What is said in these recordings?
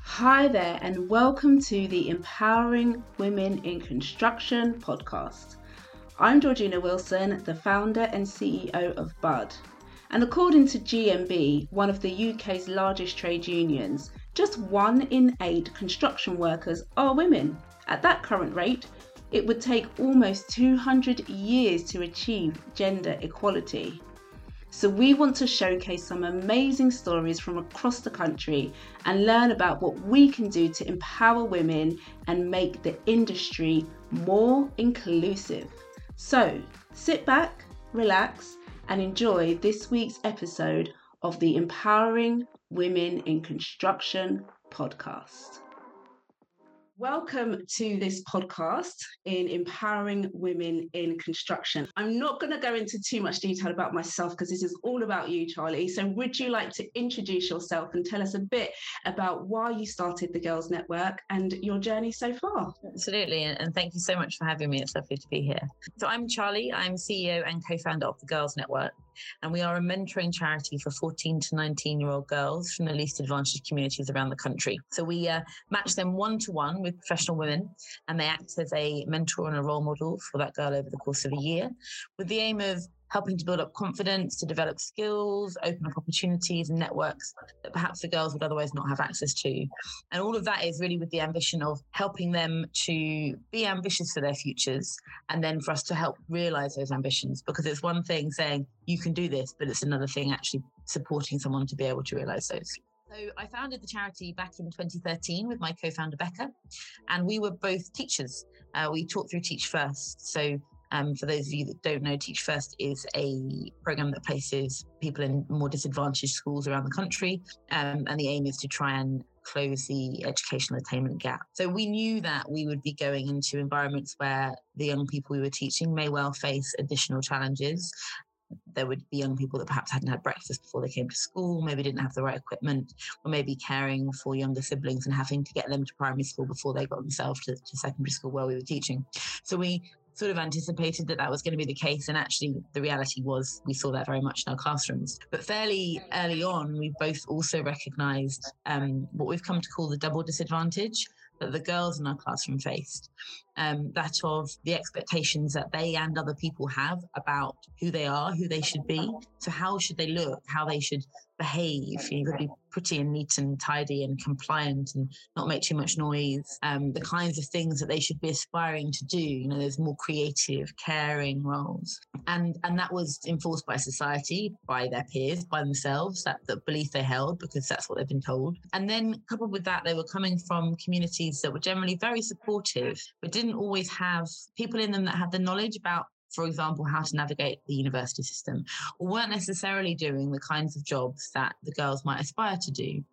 Hi there, and welcome to the Empowering Women in Construction podcast. I'm Georgina Wilson, the founder and CEO of Bud. And according to GMB, one of the UK's largest trade unions, just one in eight construction workers are women. At that current rate, it would take almost 200 years to achieve gender equality. So, we want to showcase some amazing stories from across the country and learn about what we can do to empower women and make the industry more inclusive. So, sit back, relax, and enjoy this week's episode of the Empowering Women in Construction podcast. Welcome to this podcast in empowering women in construction. I'm not going to go into too much detail about myself because this is all about you, Charly. So, would you like to introduce yourself and tell us a bit about why you started the Girls Network and your journey so far? Absolutely. And thank you so much for having me. It's lovely to be here. So, I'm Charly. I'm CEO and co founder of the Girls Network and we are a mentoring charity for 14 to 19 year old girls from the least advantaged communities around the country. So we uh, match them one to one with professional women, and they act as a mentor and a role model for that girl over the course of a year, with the aim of helping to build up confidence, to develop skills, open up opportunities and networks that perhaps the girls would otherwise not have access to. And all of that is really with the ambition of helping them to be ambitious for their futures and then for us to help realize those ambitions. Because it's one thing saying you can do this, but it's another thing actually supporting someone to be able to realize those. So I founded the charity back in 2013 with my co-founder Becca, and we were both teachers. Uh, we taught through Teach First. So um, for those of you that don't know, Teach First is a program that places people in more disadvantaged schools around the country. Um, and the aim is to try and close the educational attainment gap. So we knew that we would be going into environments where the young people we were teaching may well face additional challenges. There would be young people that perhaps hadn't had breakfast before they came to school, maybe didn't have the right equipment, or maybe caring for younger siblings and having to get them to primary school before they got themselves to, to secondary school where we were teaching. So we sort of anticipated that that was going to be the case. And actually, the reality was we saw that very much in our classrooms. But fairly early on, we both also recognized um, what we've come to call the double disadvantage that the girls in our classroom faced. Um, that of the expectations that they and other people have about who they are, who they should be. So, how should they look, how they should behave. You've got to be pretty and neat and tidy and compliant and not make too much noise. Um, the kinds of things that they should be aspiring to do. You know, there's more creative, caring roles, and and that was enforced by society, by their peers, by themselves. That that belief they held because that's what they've been told. And then coupled with that, they were coming from communities that were generally very supportive, but didn't always have people in them that had the knowledge about for example, how to navigate the university system, or weren't necessarily doing the kinds of jobs that the girls might aspire to do.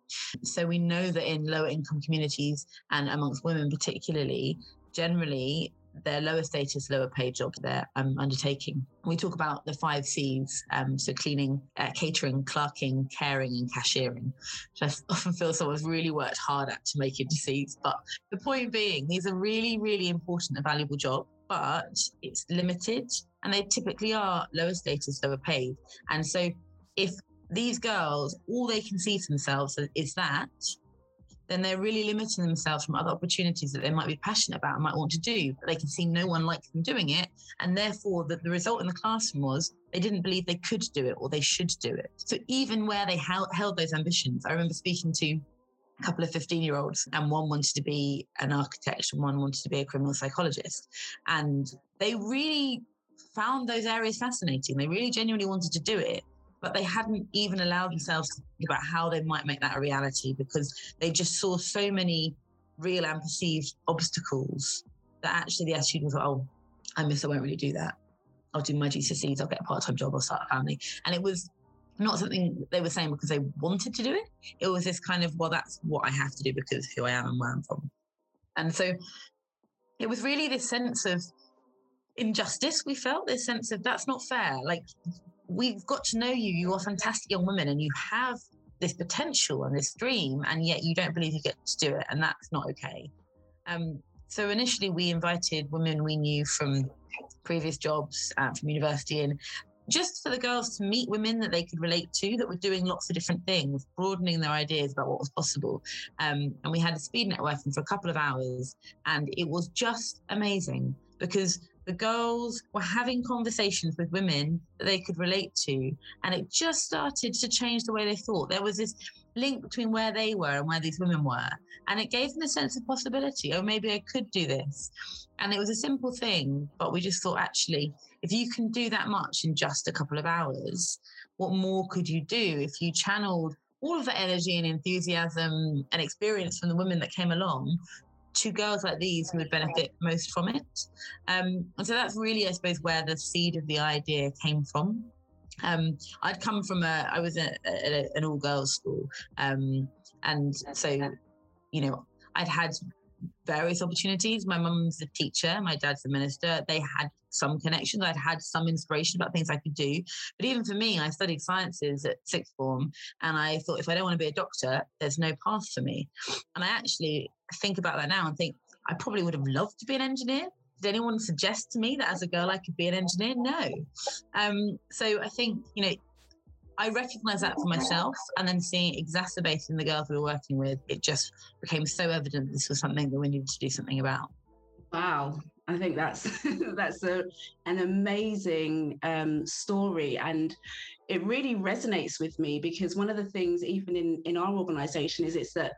So we know that in lower income communities and amongst women particularly, generally their lower status, lower paid job they're um, undertaking. We talk about the five C's, um, so cleaning, uh, catering, clerking, caring, and cashiering, which I often feel someone's really worked hard at to make into C's. But the point being, these are really, really important and valuable jobs but it's limited and they typically are lower status, lower paid. And so if these girls, all they can see to themselves is that, then they're really limiting themselves from other opportunities that they might be passionate about and might want to do, but they can see no one like them doing it. And therefore, the, the result in the classroom was they didn't believe they could do it or they should do it. So even where they held, held those ambitions, I remember speaking to a couple of 15 year olds, and one wanted to be an architect and one wanted to be a criminal psychologist. And they really found those areas fascinating. They really genuinely wanted to do it, but they hadn't even allowed themselves to think about how they might make that a reality because they just saw so many real and perceived obstacles that actually the attitude was, oh, I miss, I won't really do that. I'll do my GCSEs, I'll get a part time job, I'll start a family. And it was not something they were saying because they wanted to do it. It was this kind of, well, that's what I have to do because who I am and where I'm from. And so it was really this sense of injustice we felt, this sense of that's not fair. Like we've got to know you, you are fantastic young women and you have this potential and this dream, and yet you don't believe you get to do it, and that's not okay. Um, so initially, we invited women we knew from previous jobs uh, from university, and just for the girls to meet women that they could relate to that were doing lots of different things, broadening their ideas about what was possible. Um, and we had a speed networking for a couple of hours, and it was just amazing because the girls were having conversations with women that they could relate to, and it just started to change the way they thought. There was this link between where they were and where these women were. And it gave them a sense of possibility. Oh, maybe I could do this. And it was a simple thing, but we just thought actually, if you can do that much in just a couple of hours, what more could you do if you channeled all of the energy and enthusiasm and experience from the women that came along to girls like these who would benefit most from it? Um, and so that's really, I suppose, where the seed of the idea came from. Um, I'd come from a, I was at, an all girls school. Um, and so, you know, I'd had various opportunities. My mum's a teacher, my dad's a minister. They had some connections. I'd had some inspiration about things I could do. But even for me, I studied sciences at sixth form, and I thought if I don't want to be a doctor, there's no path for me. And I actually think about that now and think I probably would have loved to be an engineer. Did anyone suggest to me that as a girl I could be an engineer? No. Um, so I think you know I recognized that for myself, and then seeing it exacerbated in the girls we were working with, it just became so evident this was something that we needed to do something about. Wow, I think that's that's a, an amazing um, story, and it really resonates with me because one of the things, even in in our organisation, is it's that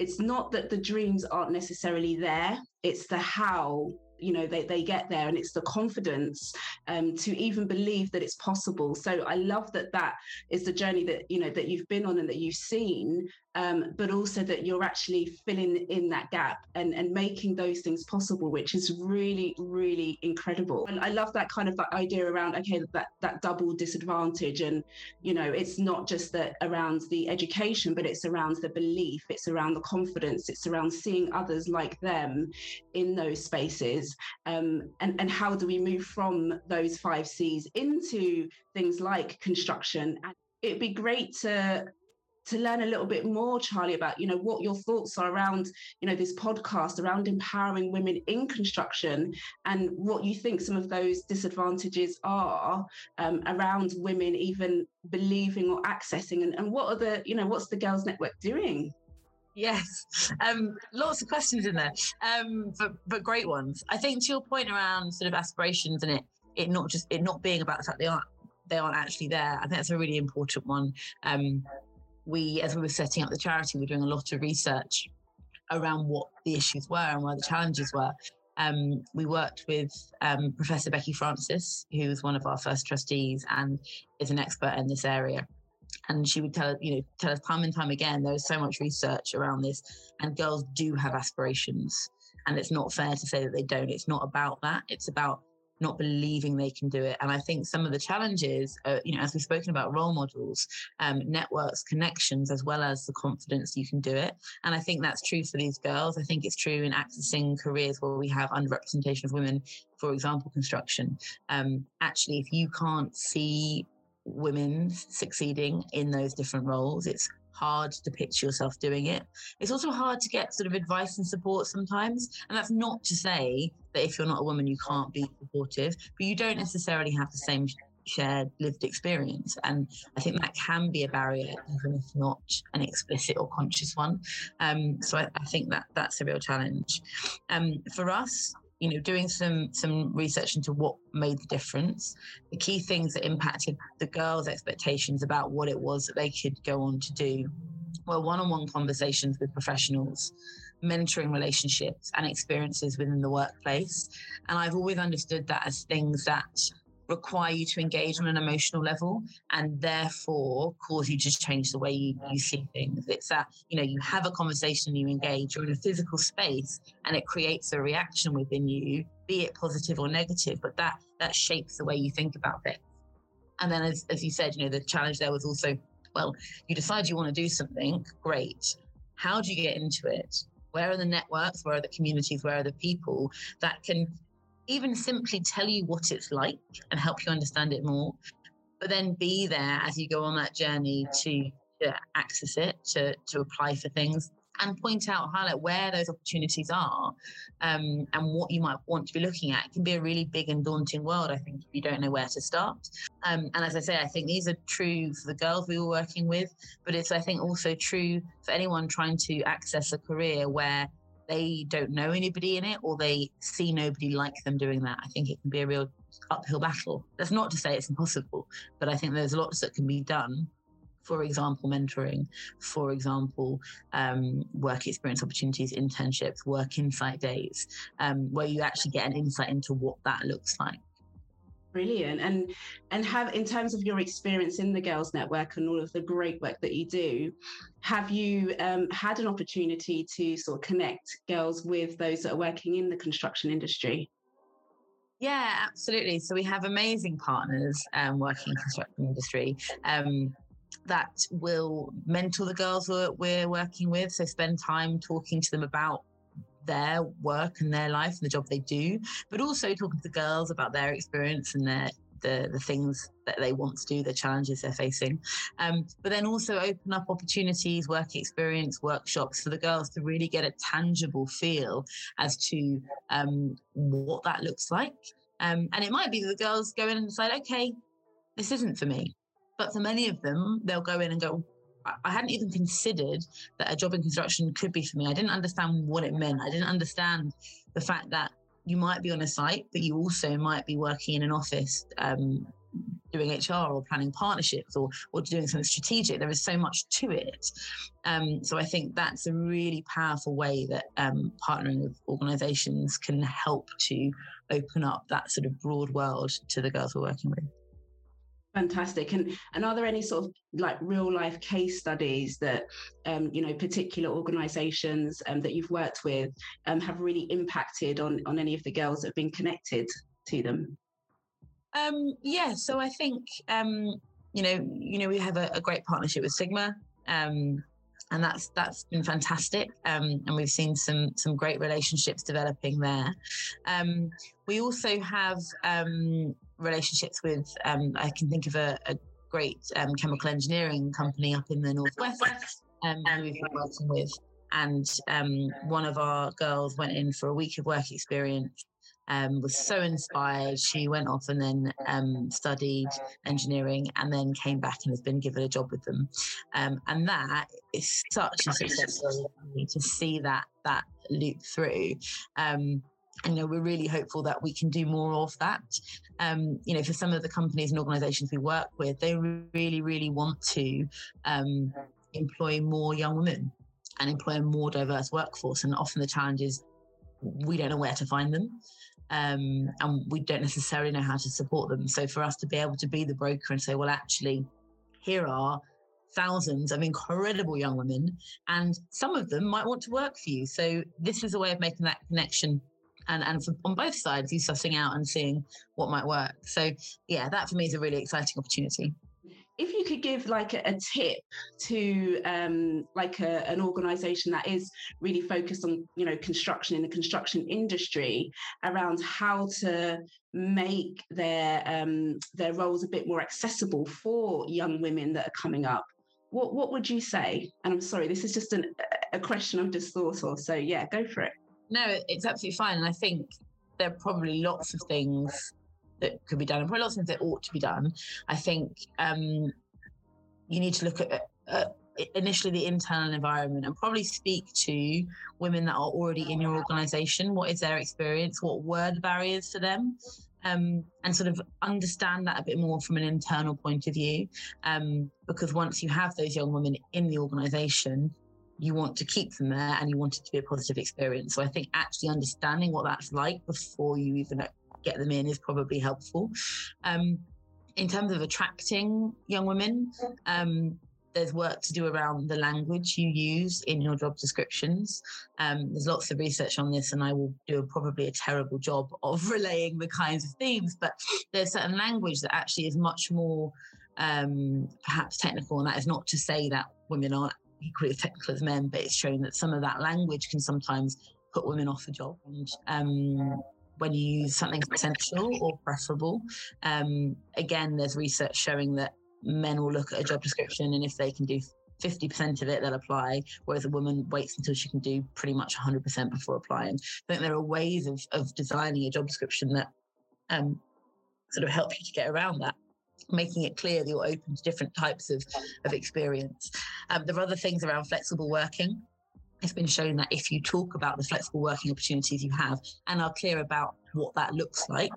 it's not that the dreams aren't necessarily there; it's the how you know they, they get there and it's the confidence um, to even believe that it's possible so i love that that is the journey that you know that you've been on and that you've seen um, but also that you're actually filling in that gap and, and making those things possible, which is really, really incredible. And I love that kind of that idea around, okay, that, that double disadvantage. And, you know, it's not just that around the education, but it's around the belief, it's around the confidence, it's around seeing others like them in those spaces. Um, and, and how do we move from those five C's into things like construction? And it'd be great to to learn a little bit more Charly about you know what your thoughts are around you know this podcast around empowering women in construction and what you think some of those disadvantages are um, around women even believing or accessing and, and what are the you know what's the girls network doing Yes, um, lots of questions in there, um, but but great ones. I think to your point around sort of aspirations and it it not just it not being about the fact they aren't they aren't actually there. I think that's a really important one. Um, we, as we were setting up the charity, we were doing a lot of research around what the issues were and where the challenges were. Um, we worked with um, Professor Becky Francis, who was one of our first trustees and is an expert in this area. And she would tell us, you know tell us time and time again there is so much research around this, and girls do have aspirations, and it's not fair to say that they don't. It's not about that. It's about not believing they can do it. And I think some of the challenges, uh, you know, as we've spoken about role models, um, networks, connections, as well as the confidence you can do it. And I think that's true for these girls. I think it's true in accessing careers where we have underrepresentation of women, for example, construction. Um, actually, if you can't see women succeeding in those different roles, it's hard to picture yourself doing it. It's also hard to get sort of advice and support sometimes. And that's not to say that if you're not a woman, you can't be supportive, but you don't necessarily have the same shared lived experience. And I think that can be a barrier, even if not an explicit or conscious one. Um, so I, I, think that that's a real challenge. Um, for us, you know, doing some some research into what made the difference, the key things that impacted the girls' expectations about what it was that they could go on to do were one-on-one conversations with professionals, mentoring relationships and experiences within the workplace. And I've always understood that as things that require you to engage on an emotional level and therefore cause you to change the way you, you see things. It's that, you know, you have a conversation, you engage, you're in a physical space and it creates a reaction within you, be it positive or negative, but that that shapes the way you think about it. And then as, as you said, you know, the challenge there was also, well, you decide you want to do something, great. How do you get into it? Where are the networks? Where are the communities? Where are the people that can even simply tell you what it's like and help you understand it more, but then be there as you go on that journey to, to access it, to, to apply for things. and point out, highlight where those opportunities are um, and what you might want to be looking at. It can be a really big and daunting world, I think, if you don't know where to start. Um, and as I say, I think these are true for the girls we were working with, but it's, I think, also true for anyone trying to access a career where they don't know anybody in it or they see nobody like them doing that. I think it can be a real uphill battle. That's not to say it's impossible, but I think there's lots that can be done for example, mentoring, for example, um, work experience opportunities, internships, work insight days, um, where you actually get an insight into what that looks like. Brilliant. And and have in terms of your experience in the Girls Network and all of the great work that you do, have you um, had an opportunity to sort of connect girls with those that are working in the construction industry? Yeah, absolutely. So we have amazing partners um, working in construction industry. Um, that will mentor the girls we're, we're working with. So spend time talking to them about their work and their life and the job they do, but also talking to the girls about their experience and their the, the things that they want to do, the challenges they're facing. Um, but then also open up opportunities, work experience, workshops for the girls to really get a tangible feel as to um, what that looks like. Um, and it might be the girls go in and decide, okay, this isn't for me. But for many of them, they'll go in and go, I hadn't even considered that a job in construction could be for me. I didn't understand what it meant. I didn't understand the fact that you might be on a site, but you also might be working in an office um, doing HR or planning partnerships or, or doing something strategic. There is so much to it. Um, so I think that's a really powerful way that um, partnering with organizations can help to open up that sort of broad world to the girls we're working with. Fantastic. And and are there any sort of like real life case studies that um, you know particular organisations um, that you've worked with um, have really impacted on on any of the girls that have been connected to them? Um, yeah. So I think um, you know you know we have a, a great partnership with Sigma. Um, and that's that's been fantastic, um, and we've seen some some great relationships developing there. Um, we also have um, relationships with, um, I can think of a, a great um, chemical engineering company up in the northwest um, we've been working with. And um, one of our girls went in for a week of work experience. Um, was so inspired. She went off and then um, studied engineering, and then came back and has been given a job with them. Um, and that is such a success story to see that that loop through. Um, and, you know, we're really hopeful that we can do more of that. Um, you know, for some of the companies and organizations we work with, they really, really want to um, employ more young women and employ a more diverse workforce. And often the challenge is we don't know where to find them. Um, and we don't necessarily know how to support them. So for us to be able to be the broker and say, well, actually, here are thousands of incredible young women, and some of them might want to work for you. So this is a way of making that connection and and on both sides, you sussing out and seeing what might work. So yeah, that for me is a really exciting opportunity. If you could give like a, a tip to um, like a, an organization that is really focused on you know construction in the construction industry around how to make their um, their roles a bit more accessible for young women that are coming up, what what would you say? And I'm sorry, this is just an, a question I've just thought of. So yeah, go for it. No, it's absolutely fine. And I think there are probably lots of things that could be done and probably lots of things that ought to be done. I think um, you need to look at uh, initially the internal environment and probably speak to women that are already in your organization. What is their experience? What were the barriers for them? Um, and sort of understand that a bit more from an internal point of view. Um, because once you have those young women in the organization, you want to keep them there and you want it to be a positive experience. So I think actually understanding what that's like before you even get them in is probably helpful. Um, in terms of attracting young women, um, there's work to do around the language you use in your job descriptions. Um, there's lots of research on this, and I will do probably a terrible job of relaying the kinds of themes. But there's certain language that actually is much more um, perhaps technical, and that is not to say that women aren't equally as technical as men, but it's shown that some of that language can sometimes put women off a job. And um, when you use something essential or preferable, um, again, there's research showing that men will look at a job description and if they can do 50% of it they'll apply, whereas a woman waits until she can do pretty much 100% before applying. I think there are ways of, of designing a job description that um, sort of help you to get around that making it clear that you're open to different types of, of experience. Um, there are other things around flexible working. It's been shown that if you talk about the flexible working opportunities you have and are clear about what that looks like,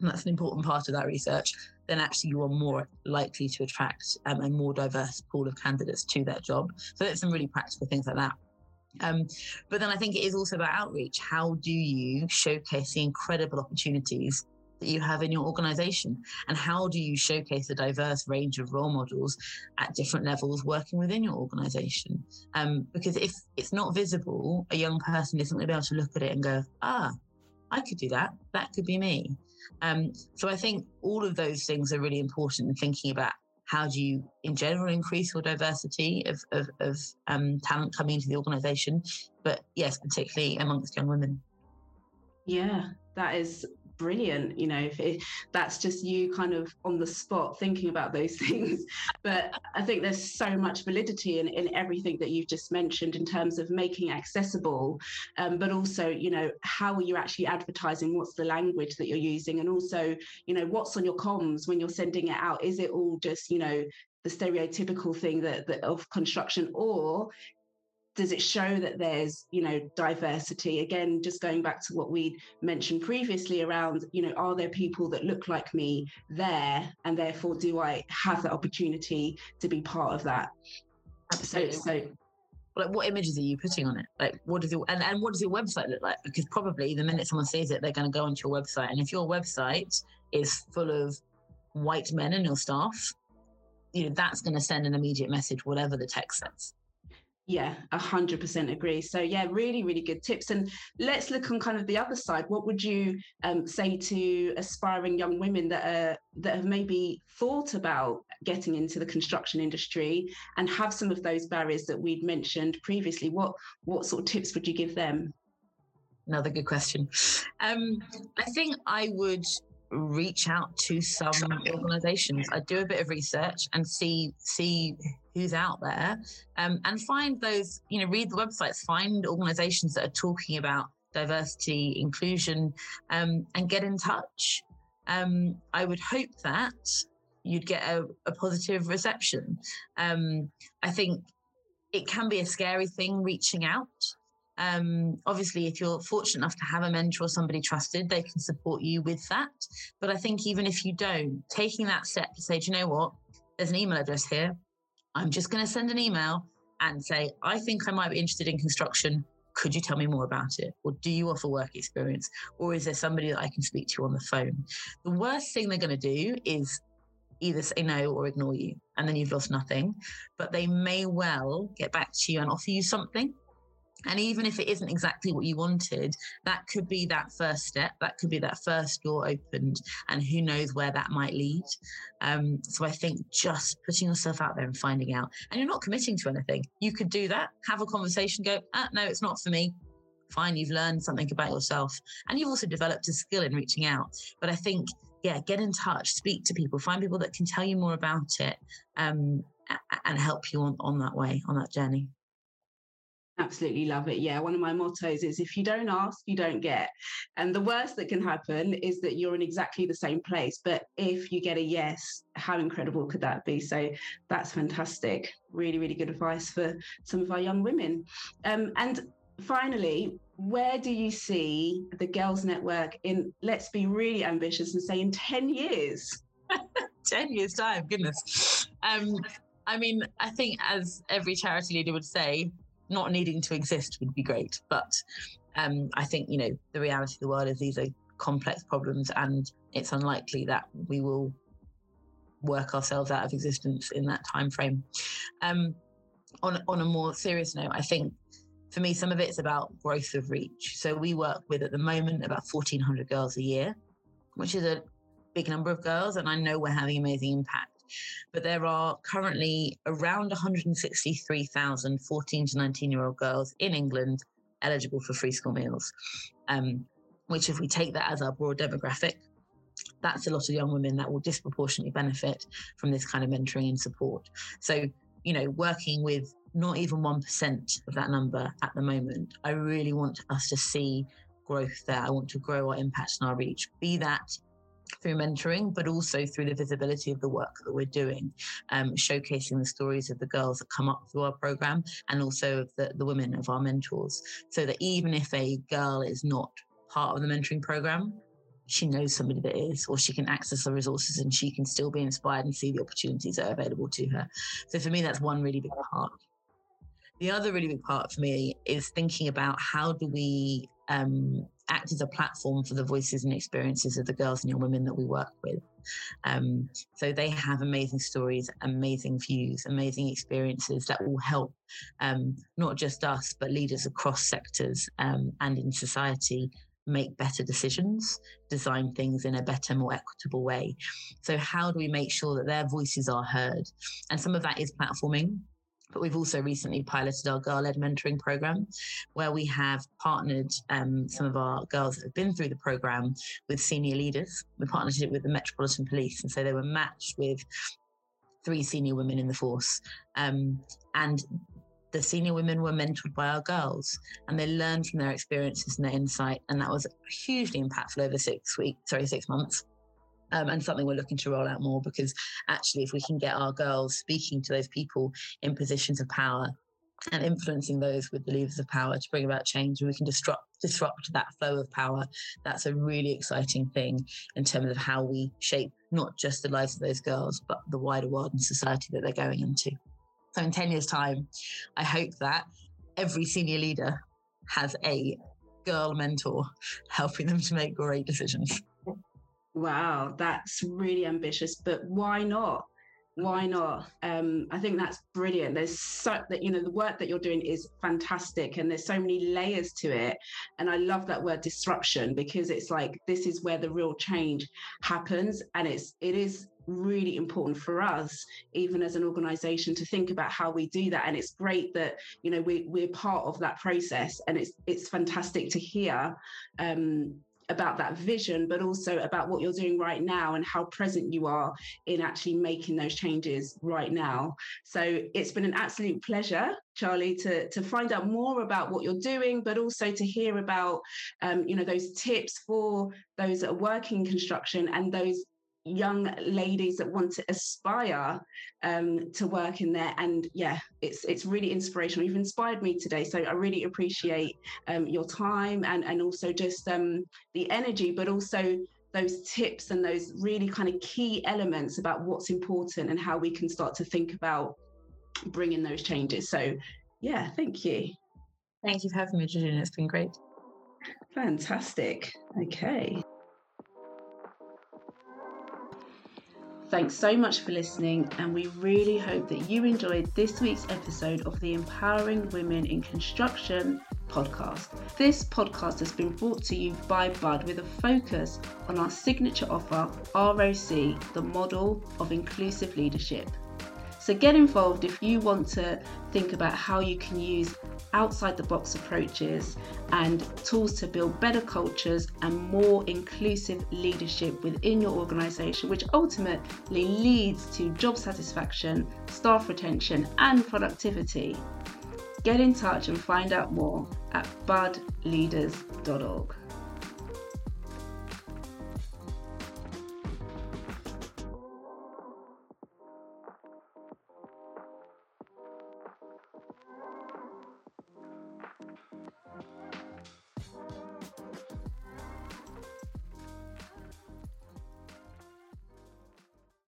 and that's an important part of that research, then actually you are more likely to attract um, a more diverse pool of candidates to that job. So there's some really practical things like that. Um, but then I think it is also about outreach. How do you showcase the incredible opportunities that you have in your organization? And how do you showcase a diverse range of role models at different levels working within your organization? Um, because if it's not visible, a young person isn't going to be able to look at it and go, ah, I could do that. That could be me. Um, so I think all of those things are really important in thinking about how do you, in general, increase your diversity of, of, of um, talent coming into the organization, but yes, particularly amongst young women. Yeah, that is brilliant you know if it, that's just you kind of on the spot thinking about those things. But i think there's so much validity in, in everything that you've just mentioned in terms of making accessible um, but also you know how are you actually advertising? What's the language that you're using? And also you know what's on your comms when you're sending it out? Is it all just you know the stereotypical thing that, that of construction? Or does it show that there's you know diversity? Again just going back to what we mentioned previously around you know are there people that look like me there and therefore do i have the opportunity to be part of that? Absolutely. so so like what images are you putting on it? Like what does your and, and what does your website look like? Because probably the minute someone sees it they're going to go onto your website. And if your website is full of white men and your staff you know that's going to send an immediate message whatever the text says yeah, a hundred percent agree. So yeah, really, really good tips. And let's look on kind of the other side. What would you um, say to aspiring young women that are that have maybe thought about getting into the construction industry and have some of those barriers that we'd mentioned previously? What what sort of tips would you give them? Another good question. Um, I think I would reach out to some organizations. I do a bit of research and see see who's out there um, and find those, you know, read the websites, find organizations that are talking about diversity, inclusion, um, and get in touch. Um, I would hope that you'd get a, a positive reception. Um, I think it can be a scary thing reaching out. Um, obviously, if you're fortunate enough to have a mentor or somebody trusted, they can support you with that. But I think even if you don't, taking that step to say, do you know what? There's an email address here. I'm just going to send an email and say, I think I might be interested in construction. Could you tell me more about it? Or do you offer work experience? Or is there somebody that I can speak to on the phone? The worst thing they're going to do is either say no or ignore you, and then you've lost nothing. But they may well get back to you and offer you something and even if it isn't exactly what you wanted, that could be that first step. That could be that first door opened, and who knows where that might lead. Um, so I think just putting yourself out there and finding out, and you're not committing to anything. You could do that, have a conversation, go, ah, no, it's not for me. Fine, you've learned something about yourself, and you've also developed a skill in reaching out. But I think, yeah, get in touch, speak to people, find people that can tell you more about it, um, and help you on, on that way, on that journey. Absolutely love it. Yeah, one of my mottos is if you don't ask, you don't get. And the worst that can happen is that you're in exactly the same place. But if you get a yes, how incredible could that be? So that's fantastic. Really, really good advice for some of our young women. Um, and finally, where do you see the Girls Network in, let's be really ambitious and say in 10 years? 10 years' time, goodness. Um, I mean, I think as every charity leader would say, not needing to exist would be great. But um, I think, you know, the reality of the world is these are complex problems and it's unlikely that we will work ourselves out of existence in that time frame. Um, on, on a more serious note, I think for me, some of it's about growth of reach. So we work with at the moment about 1,400 girls a year, which is a big number of girls, and I know we're having amazing impact. But there are currently around 163,000 14 to 19 year old girls in England eligible for free school meals. Um, which, if we take that as our broad demographic, that's a lot of young women that will disproportionately benefit from this kind of mentoring and support. So you know, working with not even 1% of that number at the moment. I really want us to see growth there. I want to grow our impact and our reach, be that through mentoring, but also through the visibility of the work that we're doing, um, showcasing the stories of the girls that come up through our program and also of the, the women of our mentors. So that even if a girl is not part of the mentoring program, she knows somebody that is, or she can access the resources and she can still be inspired and see the opportunities that are available to her. So for me, that's one really big part. The other really big part for me is thinking about how do we um, act as a platform for the voices and experiences of the girls and young women that we work with. Um, so they have amazing stories, amazing views, amazing experiences that will help um, not just us, but leaders across sectors um, and in society make better decisions, design things in a better, more equitable way. So, how do we make sure that their voices are heard? And some of that is platforming. But we've also recently piloted our girl led mentoring program, where we have partnered um, some of our girls that have been through the program with senior leaders. We partnered it with the Metropolitan Police. And so they were matched with three senior women in the force. Um, and the senior women were mentored by our girls and they learned from their experiences and their insight. And that was hugely impactful over six weeks, sorry, six months. Um, and something we're looking to roll out more because actually, if we can get our girls speaking to those people in positions of power and influencing those with the levers of power to bring about change, we can disrupt disrupt that flow of power. That's a really exciting thing in terms of how we shape not just the lives of those girls, but the wider world and society that they're going into. So in 10 years' time, I hope that every senior leader has a girl mentor helping them to make great decisions. Wow, that's really ambitious, but why not? Why not? Um, I think that's brilliant. There's so that you know the work that you're doing is fantastic, and there's so many layers to it. And I love that word disruption because it's like this is where the real change happens, and it's it is really important for us even as an organization to think about how we do that and it's great that you know we, we're part of that process and it's it's fantastic to hear um, about that vision but also about what you're doing right now and how present you are in actually making those changes right now. So it's been an absolute pleasure Charly to to find out more about what you're doing but also to hear about um, you know those tips for those that are working construction and those young ladies that want to aspire um, to work in there. And yeah it's it's really inspirational. You've inspired me today. So i really appreciate um, your time and and also just um, the energy but also those tips and those really kind of key elements about what's important and how we can start to think about bringing those changes. So yeah thank you. Thank you for having me Georgina. it's been great. Fantastic. Okay Thanks so much for listening, and we really hope that you enjoyed this week's episode of the Empowering Women in Construction podcast. This podcast has been brought to you by Bud with a focus on our signature offer, ROC, the model of inclusive leadership. So get involved if you want to think about how you can use outside the box approaches and tools to build better cultures and more inclusive leadership within your organization, which ultimately leads to job satisfaction, staff retention, and productivity. Get in touch and find out more at budleaders.org.